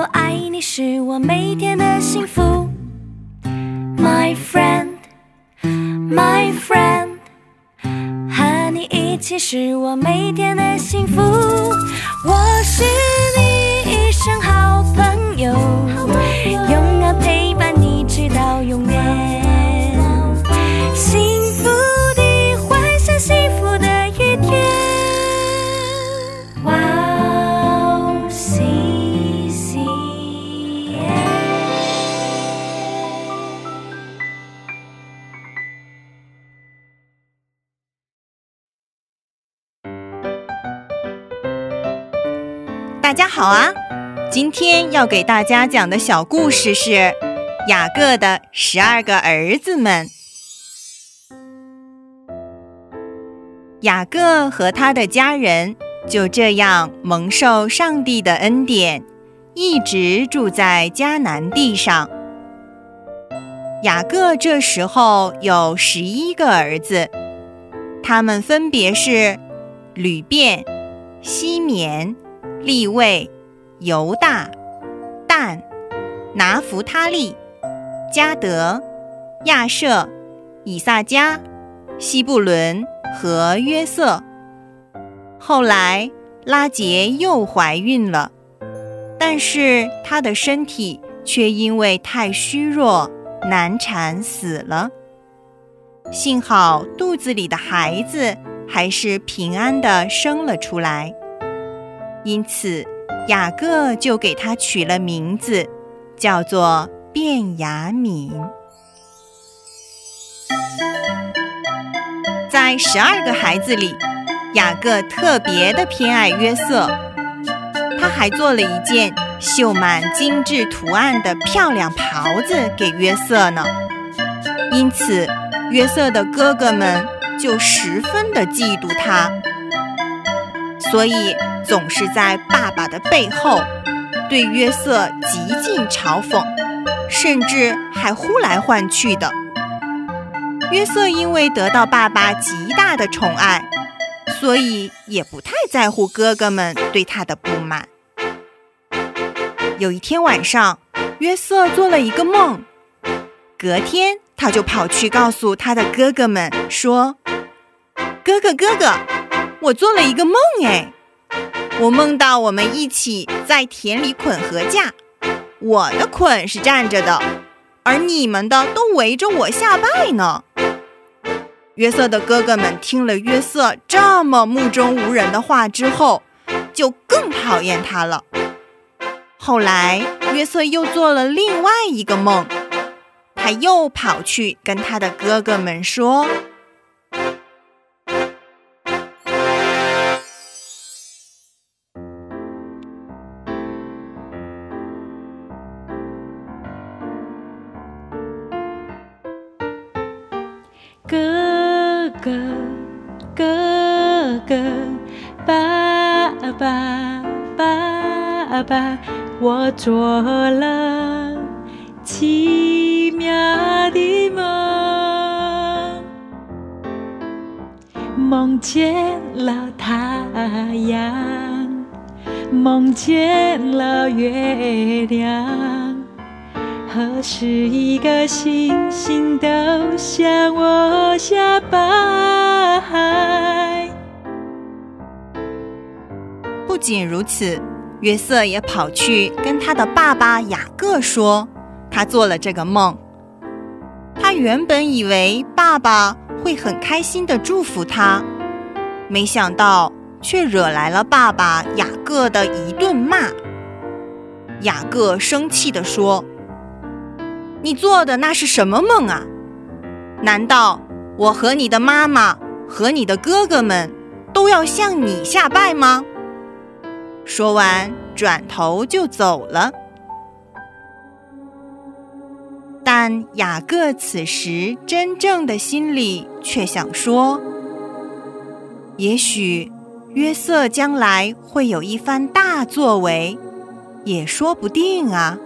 有爱你是我每天的幸福。My friend, my friend，和你一起是我每天的幸福。大家好啊！今天要给大家讲的小故事是雅各的十二个儿子们。雅各和他的家人就这样蒙受上帝的恩典，一直住在迦南地上。雅各这时候有十一个儿子，他们分别是吕便、西缅、利位、犹大、但、拿弗他利、加德、亚舍、以萨迦、西布伦和约瑟。后来拉结又怀孕了，但是她的身体却因为太虚弱难产死了。幸好肚子里的孩子还是平安的生了出来，因此雅各就给他取了名字，叫做卞雅敏。在十二个孩子里，雅各特别的偏爱约瑟，他还做了一件绣满精致图案的漂亮袍子给约瑟呢。因此，约瑟的哥哥们就十分的嫉妒他，所以总是在爸爸的背后对约瑟极尽嘲讽，甚至还呼来唤去的。约瑟因为得到爸爸极大的宠爱，所以也不太在乎哥哥们对他的不满。有一天晚上，约瑟做了一个梦，隔天他就跑去告诉他的哥哥们说：“哥哥，哥哥，我做了一个梦哎，我梦到我们一起在田里捆禾架，我的捆是站着的，而你们的都围着我下拜呢。”约瑟的哥哥们听了约瑟这么目中无人的话之后，就更讨厌他了。后来，约瑟又做了另外一个梦，他又跑去跟他的哥哥们说：“哥哥，哥哥，爸爸，爸爸，我做了奇妙的梦，梦见了太阳，梦见了月亮。何时一个星星都向我下拜。不仅如此，约瑟也跑去跟他的爸爸雅各说，他做了这个梦。他原本以为爸爸会很开心的祝福他，没想到却惹来了爸爸雅各的一顿骂。雅各生气地说：“你做的那是什么梦啊？难道我和你的妈妈和你的哥哥们都要向你下拜吗？”说完，转头就走了。但雅各此时真正的心里却想说：“也许约瑟将来会有一番大作为，也说不定啊。”